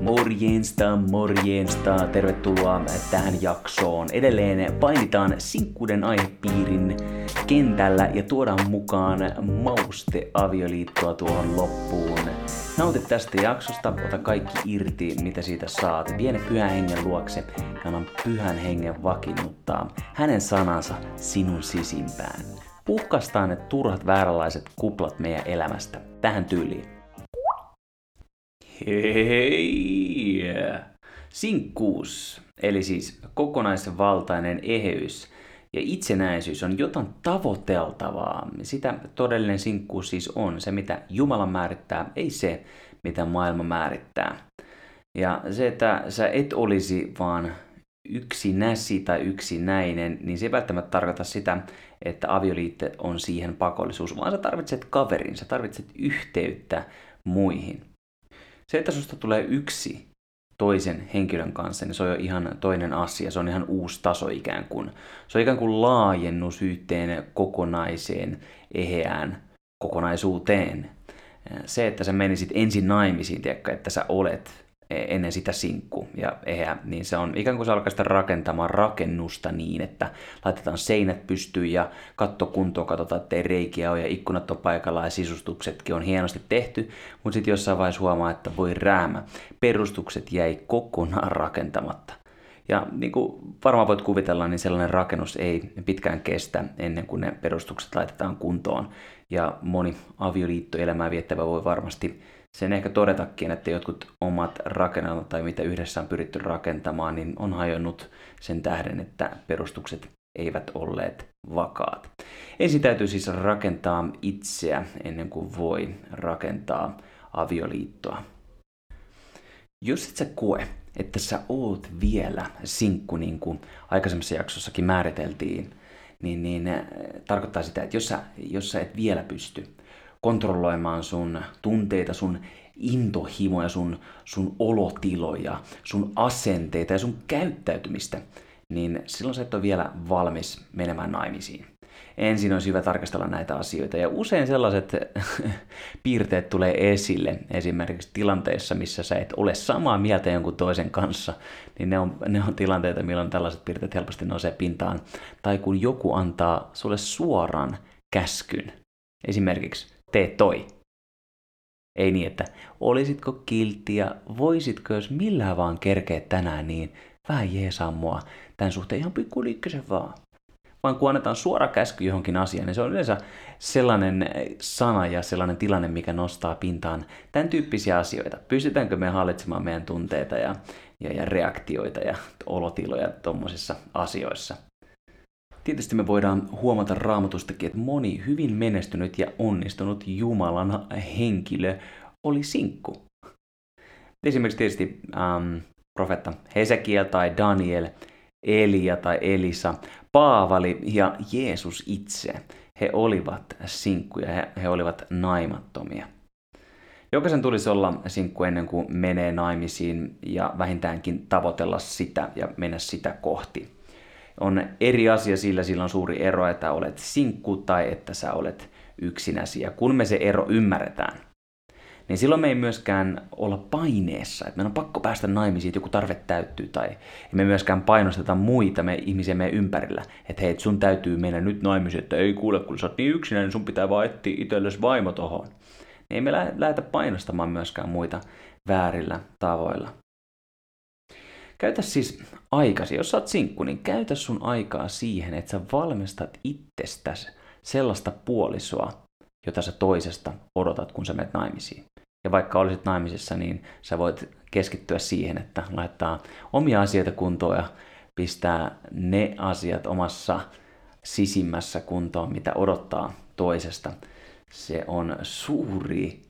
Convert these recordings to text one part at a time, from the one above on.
Morjensta, morjensta, tervetuloa tähän jaksoon. Edelleen painitaan sinkkuuden aihepiirin kentällä ja tuodaan mukaan mauste avioliittoa tuohon loppuun. Nauti tästä jaksosta, ota kaikki irti, mitä siitä saat. Viene pyhän hengen luokse ja anna pyhän hengen vakiinnuttaa hänen sanansa sinun sisimpään. Puhkastaan ne turhat vääränlaiset kuplat meidän elämästä. Tähän tyyliin. Hei! Sinkkuus, eli siis kokonaisvaltainen eheys ja itsenäisyys on jotain tavoiteltavaa. Sitä todellinen sinkkuus siis on, se mitä Jumala määrittää, ei se mitä maailma määrittää. Ja se, että sä et olisi vaan yksi näsi tai yksi näinen, niin se ei välttämättä tarkoita sitä, että avioliitto on siihen pakollisuus, vaan sä tarvitset kaverin, sä tarvitset yhteyttä muihin. Se, että susta tulee yksi toisen henkilön kanssa, niin se on jo ihan toinen asia. Se on ihan uusi taso ikään kuin. Se on ikään kuin laajennus yhteen kokonaiseen, eheään kokonaisuuteen. Se, että sä menisit ensin naimisiin, tiedätkö, että sä olet ennen sitä sinkku ja ehä, niin se on ikään kuin se alkaa sitä rakentamaan rakennusta niin, että laitetaan seinät pystyyn ja katto kuntoon, katsotaan, ettei reikiä ole ja ikkunat on paikalla ja sisustuksetkin on hienosti tehty, mutta sitten jossain vaiheessa huomaa, että voi räämä, perustukset jäi kokonaan rakentamatta. Ja niin kuin varmaan voit kuvitella, niin sellainen rakennus ei pitkään kestä ennen kuin ne perustukset laitetaan kuntoon. Ja moni avioliittoelämää viettävä voi varmasti sen ehkä todetakin, että jotkut omat rakennelmat tai mitä yhdessä on pyritty rakentamaan, niin on hajonnut sen tähden, että perustukset eivät olleet vakaat. Ensin täytyy siis rakentaa itseä ennen kuin voi rakentaa avioliittoa. Jos et sä koe, että sä oot vielä sinkku, niin kuin aikaisemmassa jaksossakin määriteltiin, niin, niin äh, tarkoittaa sitä, että jos sä, jos sä et vielä pysty kontrolloimaan sun tunteita, sun intohimoja, sun, sun olotiloja, sun asenteita ja sun käyttäytymistä, niin silloin sä et ole vielä valmis menemään naimisiin. Ensin on hyvä tarkastella näitä asioita ja usein sellaiset piirteet tulee esille esimerkiksi tilanteissa, missä sä et ole samaa mieltä jonkun toisen kanssa, niin ne on, ne on tilanteita, milloin tällaiset piirteet helposti nousee pintaan. Tai kun joku antaa sulle suoran käskyn, esimerkiksi tee toi. Ei niin, että olisitko kiltti ja voisitko jos millään vaan kerkeä tänään, niin vähän jeesaa mua tämän suhteen ihan pikkuliikkösen vaan. Vaan kun annetaan suora käsky johonkin asiaan, niin se on yleensä sellainen sana ja sellainen tilanne, mikä nostaa pintaan tämän tyyppisiä asioita. Pystytäänkö me hallitsemaan meidän tunteita ja, ja, ja reaktioita ja olotiloja tuommoisissa asioissa. Tietysti me voidaan huomata raamatustakin, että moni hyvin menestynyt ja onnistunut Jumalan henkilö oli sinkku. Esimerkiksi tietysti ähm, profetta Hesekiel tai Daniel, Elia tai Elisa, Paavali ja Jeesus itse. He olivat sinkkuja, he, he olivat naimattomia. Jokaisen tulisi olla sinkku ennen kuin menee naimisiin ja vähintäänkin tavoitella sitä ja mennä sitä kohti on eri asia sillä, sillä on suuri ero, että olet sinkku tai että sä olet yksinäsi. Ja kun me se ero ymmärretään, niin silloin me ei myöskään olla paineessa, että meidän on pakko päästä naimisiin, että joku tarve täyttyy, tai me myöskään painosteta muita me, ihmisiä meidän ympärillä, että hei, sun täytyy mennä nyt naimisiin, että ei kuule, kun sä oot niin yksinäinen, niin sun pitää vaan etsiä itsellesi vaimo tohon. Ei me lähdetä painostamaan myöskään muita väärillä tavoilla. Käytä siis aikasi, jos sä oot sinkku, niin käytä sun aikaa siihen, että sä valmistat itsestäsi sellaista puolisoa, jota sä toisesta odotat, kun sä menet naimisiin. Ja vaikka olisit naimisissa, niin sä voit keskittyä siihen, että laittaa omia asioita kuntoon ja pistää ne asiat omassa sisimmässä kuntoon, mitä odottaa toisesta. Se on suuri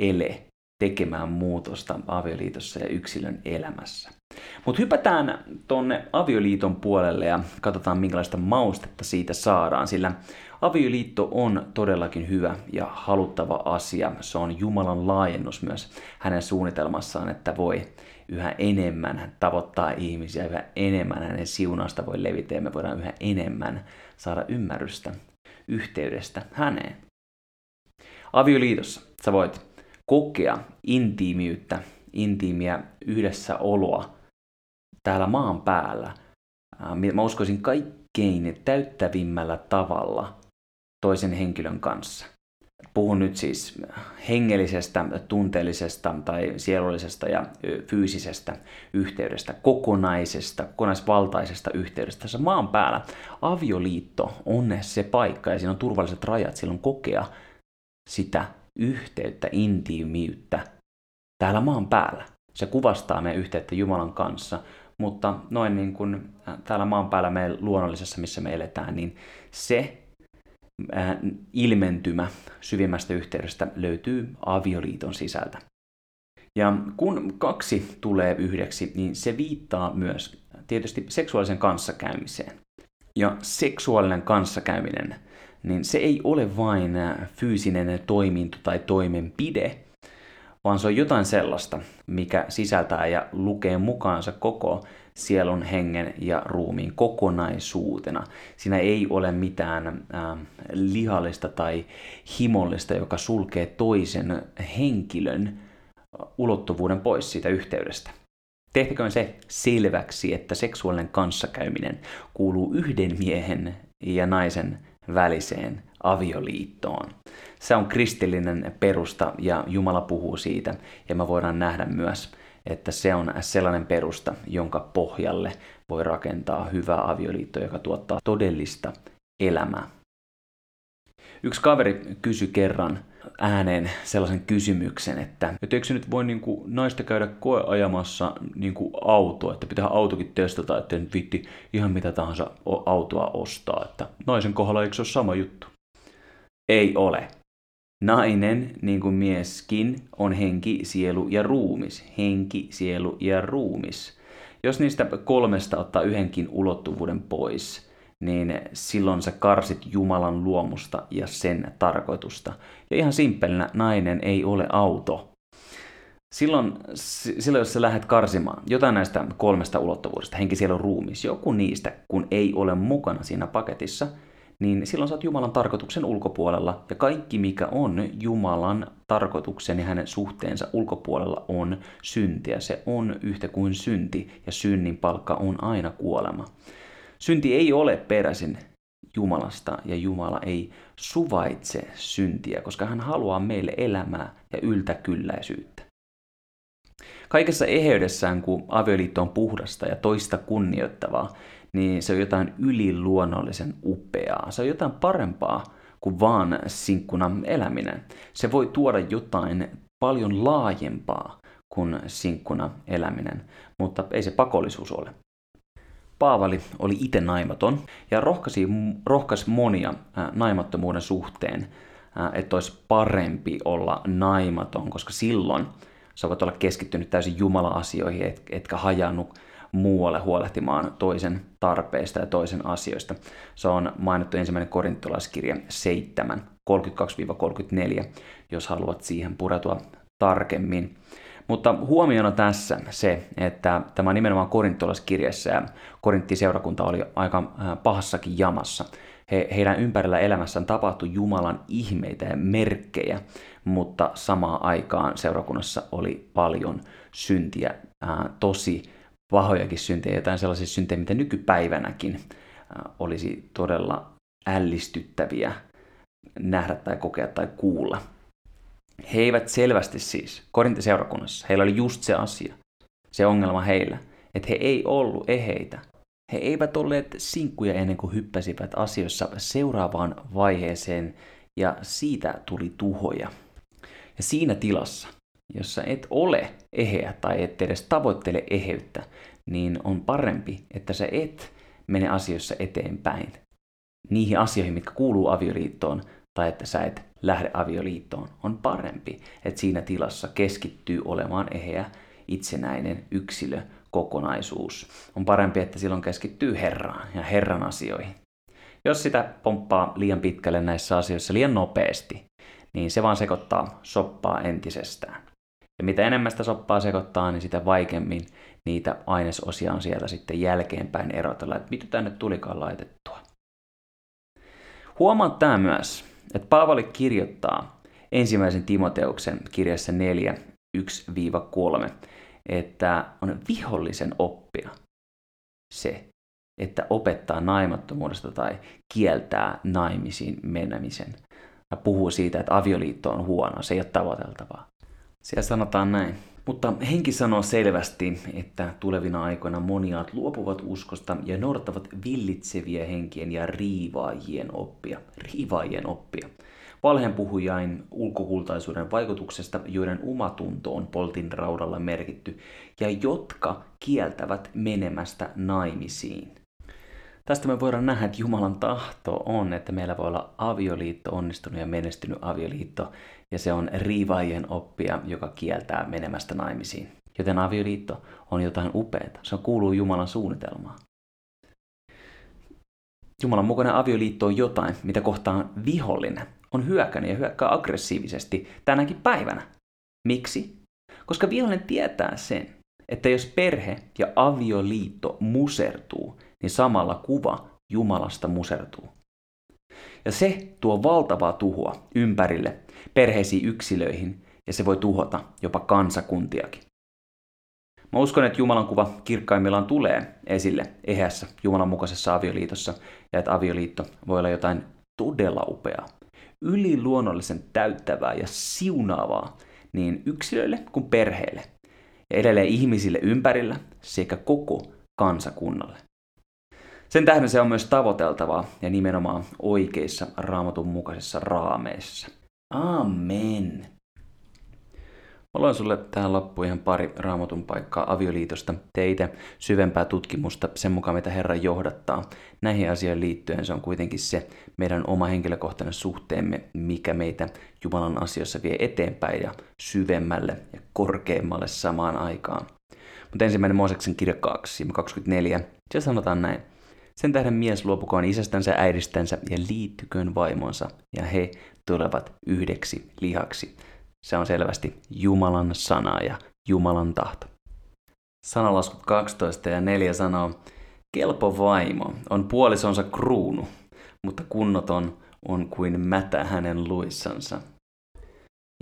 ele tekemään muutosta avioliitossa ja yksilön elämässä. Mutta hypätään tonne avioliiton puolelle ja katsotaan minkälaista maustetta siitä saadaan, sillä avioliitto on todellakin hyvä ja haluttava asia. Se on Jumalan laajennus myös hänen suunnitelmassaan, että voi yhä enemmän tavoittaa ihmisiä, yhä enemmän hänen siunausta voi levitä ja me voidaan yhä enemmän saada ymmärrystä yhteydestä häneen. Avioliitossa sä voit kokea intiimiyttä, intiimiä yhdessäoloa täällä maan päällä. Mä uskoisin kaikkein täyttävimmällä tavalla toisen henkilön kanssa. Puhun nyt siis hengellisestä, tunteellisesta tai sielullisesta ja fyysisestä yhteydestä, kokonaisesta, kokonaisvaltaisesta yhteydestä tässä maan päällä. Avioliitto on se paikka ja siinä on turvalliset rajat silloin kokea sitä yhteyttä, intiimiyttä täällä maan päällä. Se kuvastaa meidän yhteyttä Jumalan kanssa, mutta noin niin kuin täällä maan päällä meidän luonnollisessa, missä me eletään, niin se ilmentymä syvimmästä yhteydestä löytyy avioliiton sisältä. Ja kun kaksi tulee yhdeksi, niin se viittaa myös tietysti seksuaalisen kanssakäymiseen. Ja seksuaalinen kanssakäyminen, niin se ei ole vain fyysinen toiminto tai toimenpide, vaan se on jotain sellaista, mikä sisältää ja lukee mukaansa koko sielun, hengen ja ruumiin kokonaisuutena. Siinä ei ole mitään äh, lihallista tai himollista, joka sulkee toisen henkilön ulottuvuuden pois siitä yhteydestä. Tehtäköön se selväksi, että seksuaalinen kanssakäyminen kuuluu yhden miehen ja naisen väliseen avioliittoon. Se on kristillinen perusta ja Jumala puhuu siitä ja me voidaan nähdä myös että se on sellainen perusta, jonka pohjalle voi rakentaa hyvää avioliittoa, joka tuottaa todellista elämää. Yksi kaveri kysyi kerran ääneen sellaisen kysymyksen, että, että eikö se nyt voi niin kuin, naista käydä koeajamassa niin kuin autoa, että pitää autokin testata, että nyt vitti ihan mitä tahansa autoa ostaa, että naisen kohdalla eikö se ole sama juttu? Ei ole. Nainen, niin kuin mieskin, on henki, sielu ja ruumis. Henki, sielu ja ruumis. Jos niistä kolmesta ottaa yhdenkin ulottuvuuden pois, niin silloin sä karsit Jumalan luomusta ja sen tarkoitusta. Ja ihan simppelinä nainen ei ole auto. Silloin, silloin jos sä lähdet karsimaan jotain näistä kolmesta ulottuvuudesta, henki, sielu, ruumis, joku niistä, kun ei ole mukana siinä paketissa – niin silloin sä oot Jumalan tarkoituksen ulkopuolella, ja kaikki mikä on Jumalan tarkoituksen ja hänen suhteensa ulkopuolella on syntiä. Se on yhtä kuin synti, ja synnin palkka on aina kuolema. Synti ei ole peräisin Jumalasta, ja Jumala ei suvaitse syntiä, koska hän haluaa meille elämää ja yltäkylläisyyttä. Kaikessa eheydessään, kun avioliitto on puhdasta ja toista kunnioittavaa, niin se on jotain yliluonnollisen upeaa. Se on jotain parempaa kuin vaan sinkkuna eläminen. Se voi tuoda jotain paljon laajempaa kuin sinkkuna eläminen, mutta ei se pakollisuus ole. Paavali oli itse naimaton ja rohkaisi, rohkaisi monia naimattomuuden suhteen, että olisi parempi olla naimaton, koska silloin sä voit olla keskittynyt täysin Jumala-asioihin, et, etkä hajannut muualle huolehtimaan toisen tarpeista ja toisen asioista. Se on mainittu ensimmäinen korintolaiskirja 7, 32-34, jos haluat siihen pureutua tarkemmin. Mutta huomiona tässä se, että tämä nimenomaan korintolaiskirjassa ja Korintti-seurakunta oli aika äh, pahassakin jamassa. He, heidän ympärillä elämässään tapahtui Jumalan ihmeitä ja merkkejä, mutta samaan aikaan seurakunnassa oli paljon syntiä, ää, äh, tosi pahojakin syntejä, jotain sellaisia syntejä, mitä nykypäivänäkin äh, olisi todella ällistyttäviä nähdä tai kokea tai kuulla. He eivät selvästi siis, Korintiseurakunnassa, heillä oli just se asia, se ongelma heillä, että he ei ollut eheitä. He eivät olleet sinkkuja ennen kuin hyppäsivät asioissa seuraavaan vaiheeseen ja siitä tuli tuhoja. Ja siinä tilassa jossa et ole eheä tai et edes tavoittele eheyttä, niin on parempi, että sä et mene asioissa eteenpäin niihin asioihin, mitkä kuuluu avioliittoon, tai että sä et lähde avioliittoon. On parempi, että siinä tilassa keskittyy olemaan eheä, itsenäinen yksilö, kokonaisuus. On parempi, että silloin keskittyy Herraan ja Herran asioihin. Jos sitä pomppaa liian pitkälle näissä asioissa liian nopeasti, niin se vaan sekoittaa soppaa entisestään. Ja mitä enemmän sitä soppaa sekoittaa, niin sitä vaikeammin niitä ainesosia on sieltä sitten jälkeenpäin erotella, että mitä tänne tulikaan laitettua. Huomaa tämä myös, että Paavali kirjoittaa, ensimmäisen Timoteuksen kirjassa 4, 1-3, että on vihollisen oppia se, että opettaa naimattomuudesta tai kieltää naimisiin menemisen. Ja puhuu siitä, että avioliitto on huono, se ei ole tavoiteltavaa. Siellä sanotaan näin. Mutta henki sanoo selvästi, että tulevina aikoina moniaat luopuvat uskosta ja noudattavat villitseviä henkien ja riivaajien oppia. Riivaajien oppia. Valheen puhujain ulkokultaisuuden vaikutuksesta, joiden umatunto on poltin raudalla merkitty, ja jotka kieltävät menemästä naimisiin. Tästä me voidaan nähdä, että Jumalan tahto on, että meillä voi olla avioliitto, onnistunut ja menestynyt avioliitto, ja se on riivaajien oppia, joka kieltää menemästä naimisiin. Joten avioliitto on jotain upeaa. Se kuuluu Jumalan suunnitelmaan. Jumalan mukainen avioliitto on jotain, mitä kohtaan vihollinen on hyökännyt ja hyökkää aggressiivisesti tänäkin päivänä. Miksi? Koska vihollinen tietää sen, että jos perhe ja avioliitto musertuu, niin samalla kuva Jumalasta musertuu. Ja se tuo valtavaa tuhoa ympärille, perheisiin yksilöihin, ja se voi tuhota jopa kansakuntiakin. Mä uskon, että Jumalan kuva kirkkaimmillaan tulee esille eheässä Jumalan mukaisessa avioliitossa, ja että avioliitto voi olla jotain todella upeaa, yliluonnollisen täyttävää ja siunaavaa niin yksilöille kuin perheille, ja edelleen ihmisille ympärillä sekä koko kansakunnalle. Sen tähden se on myös tavoiteltavaa ja nimenomaan oikeissa raamatun mukaisissa raameissa. Amen. Luen sulle tähän loppuun ihan pari raamatun paikkaa avioliitosta, teitä, syvempää tutkimusta sen mukaan, mitä Herra johdattaa. Näihin asioihin liittyen se on kuitenkin se meidän oma henkilökohtainen suhteemme, mikä meitä Jumalan asioissa vie eteenpäin ja syvemmälle ja korkeammalle samaan aikaan. Mutta ensimmäinen Mooseksen kirja 2, 24, se sanotaan näin. Sen tähden mies luopukoon isästänsä äidistänsä ja liittyköön vaimonsa, ja he tulevat yhdeksi lihaksi. Se on selvästi Jumalan sana ja Jumalan tahto. Sanalaskut 12 ja 4 sanoo, kelpo vaimo on puolisonsa kruunu, mutta kunnoton on kuin mätä hänen luissansa.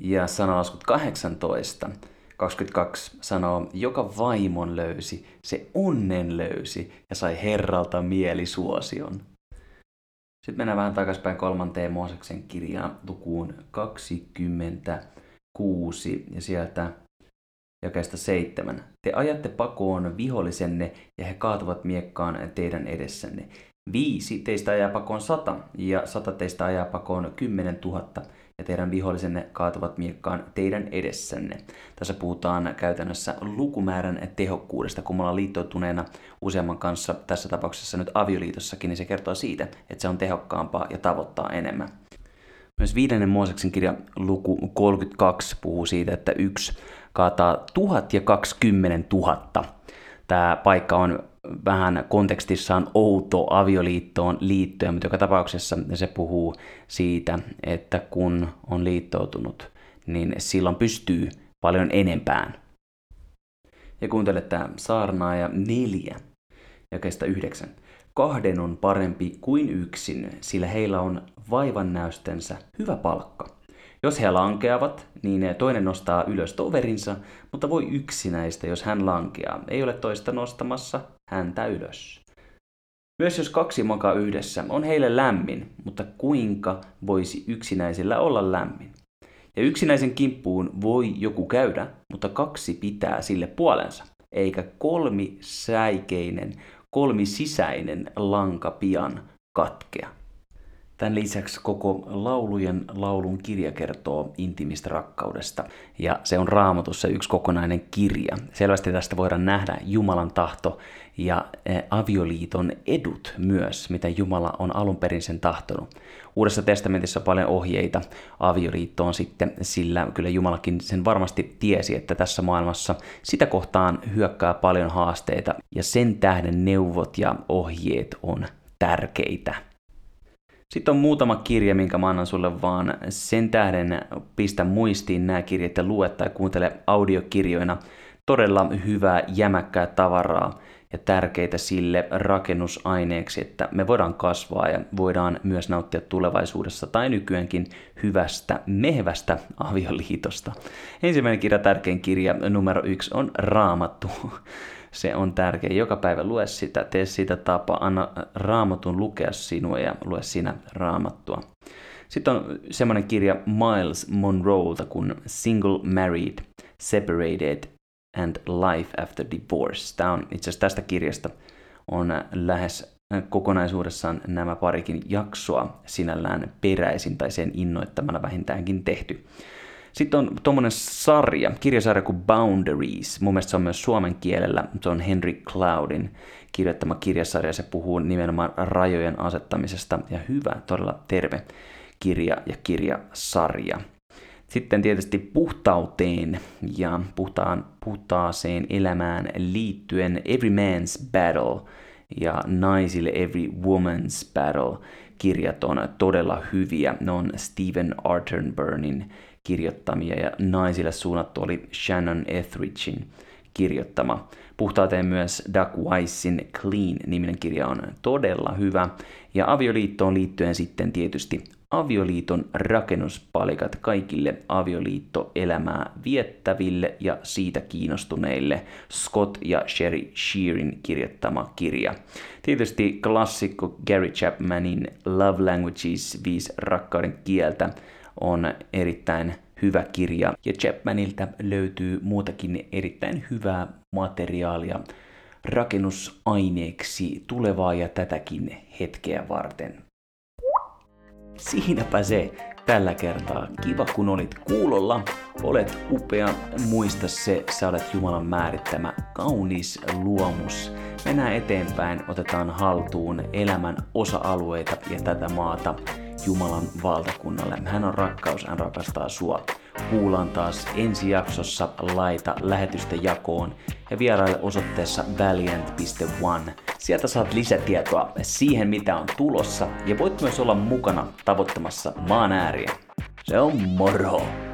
Ja sanalaskut 18 22 sanoo, joka vaimon löysi, se onnen löysi ja sai Herralta mielisuosion. Sitten mennään vähän takaspäin kolmanteen Mooseksen kirjaan lukuun 26 ja sieltä jakeesta seitsemän. Te ajatte pakoon vihollisenne ja he kaatuvat miekkaan teidän edessänne. Viisi teistä ajaa pakoon sata ja sata teistä ajaa pakoon kymmenen tuhatta ja teidän vihollisenne kaatuvat miekkaan teidän edessänne. Tässä puhutaan käytännössä lukumäärän tehokkuudesta, kun me ollaan liittoutuneena useamman kanssa, tässä tapauksessa nyt avioliitossakin, niin se kertoo siitä, että se on tehokkaampaa ja tavoittaa enemmän. Myös viidennen Mooseksen kirja luku 32 puhuu siitä, että yksi kaataa tuhat ja kaksikymmentä tuhatta. Tämä paikka on vähän kontekstissaan outo avioliittoon liittyen, mutta joka tapauksessa se puhuu siitä, että kun on liittoutunut, niin silloin pystyy paljon enempään. Ja kuuntele tämä saarnaaja neljä, kestä yhdeksän. Kahden on parempi kuin yksin, sillä heillä on vaivan näystensä hyvä palkka. Jos he lankeavat, niin toinen nostaa ylös toverinsa, mutta voi yksinäistä, jos hän lankeaa. Ei ole toista nostamassa häntä ylös. Myös jos kaksi makaa yhdessä, on heille lämmin, mutta kuinka voisi yksinäisellä olla lämmin? Ja yksinäisen kimppuun voi joku käydä, mutta kaksi pitää sille puolensa, eikä kolmi säikeinen, kolmi sisäinen lanka pian katkea. Tämän lisäksi koko laulujen laulun kirja kertoo intimistä rakkaudesta, ja se on raamatussa yksi kokonainen kirja. Selvästi tästä voidaan nähdä Jumalan tahto ja e, avioliiton edut myös, mitä Jumala on alun perin sen tahtonut. Uudessa testamentissa on paljon ohjeita avioliittoon sitten, sillä kyllä Jumalakin sen varmasti tiesi, että tässä maailmassa sitä kohtaan hyökkää paljon haasteita, ja sen tähden neuvot ja ohjeet on tärkeitä. Sitten on muutama kirja, minkä mä annan sulle vaan sen tähden pistä muistiin nämä kirjat ja lue tai kuuntele audiokirjoina. Todella hyvää, jämäkkää tavaraa. ja tärkeitä sille rakennusaineeksi, että me voidaan kasvaa ja voidaan myös nauttia tulevaisuudessa tai nykyäänkin hyvästä, mehevästä avioliitosta. Ensimmäinen kirja, tärkein kirja numero yksi on Raamattu. Se on tärkeä. Joka päivä lue sitä, tee sitä tapa, anna raamatun lukea sinua ja lue sinä raamattua. Sitten on semmoinen kirja Miles Monroelta kuin Single Married, Separated and Life After Divorce. Tämä on itse asiassa tästä kirjasta on lähes kokonaisuudessaan nämä parikin jaksoa sinällään peräisin tai sen innoittamana vähintäänkin tehty. Sitten on tuommoinen sarja, kirjasarja kuin Boundaries. Mun mielestä se on myös suomen kielellä. Se on Henry Cloudin kirjoittama kirjasarja. Se puhuu nimenomaan rajojen asettamisesta ja hyvä, todella terve kirja ja kirjasarja. Sitten tietysti puhtauteen ja puhtaan, puhtaaseen elämään liittyen Every Man's Battle ja naisille Every Woman's Battle kirjat on todella hyviä. Ne on Stephen Arterburnin kirjoittamia ja naisille suunnattu oli Shannon Etheridgein kirjoittama. Puhtauteen myös Doug Weissin Clean-niminen kirja on todella hyvä. Ja avioliittoon liittyen sitten tietysti avioliiton rakennuspalikat kaikille avioliittoelämää viettäville ja siitä kiinnostuneille Scott ja Sherry Shearin kirjoittama kirja. Tietysti klassikko Gary Chapmanin Love Languages, viisi rakkauden kieltä, on erittäin hyvä kirja ja Chapmanilta löytyy muutakin erittäin hyvää materiaalia rakennusaineeksi tulevaa ja tätäkin hetkeä varten. Siinäpä se tällä kertaa. Kiva kun olit kuulolla. Olet upea. Muista se, sä olet Jumalan määrittämä kaunis luomus. Mennään eteenpäin, otetaan haltuun elämän osa-alueita ja tätä maata Jumalan valtakunnalle. Hän on rakkaus, hän rakastaa sua. Kuullaan taas ensi jaksossa laita lähetystä jakoon ja vieraille osoitteessa valiant.one. Sieltä saat lisätietoa siihen, mitä on tulossa ja voit myös olla mukana tavoittamassa maan ääriä. Se on moro!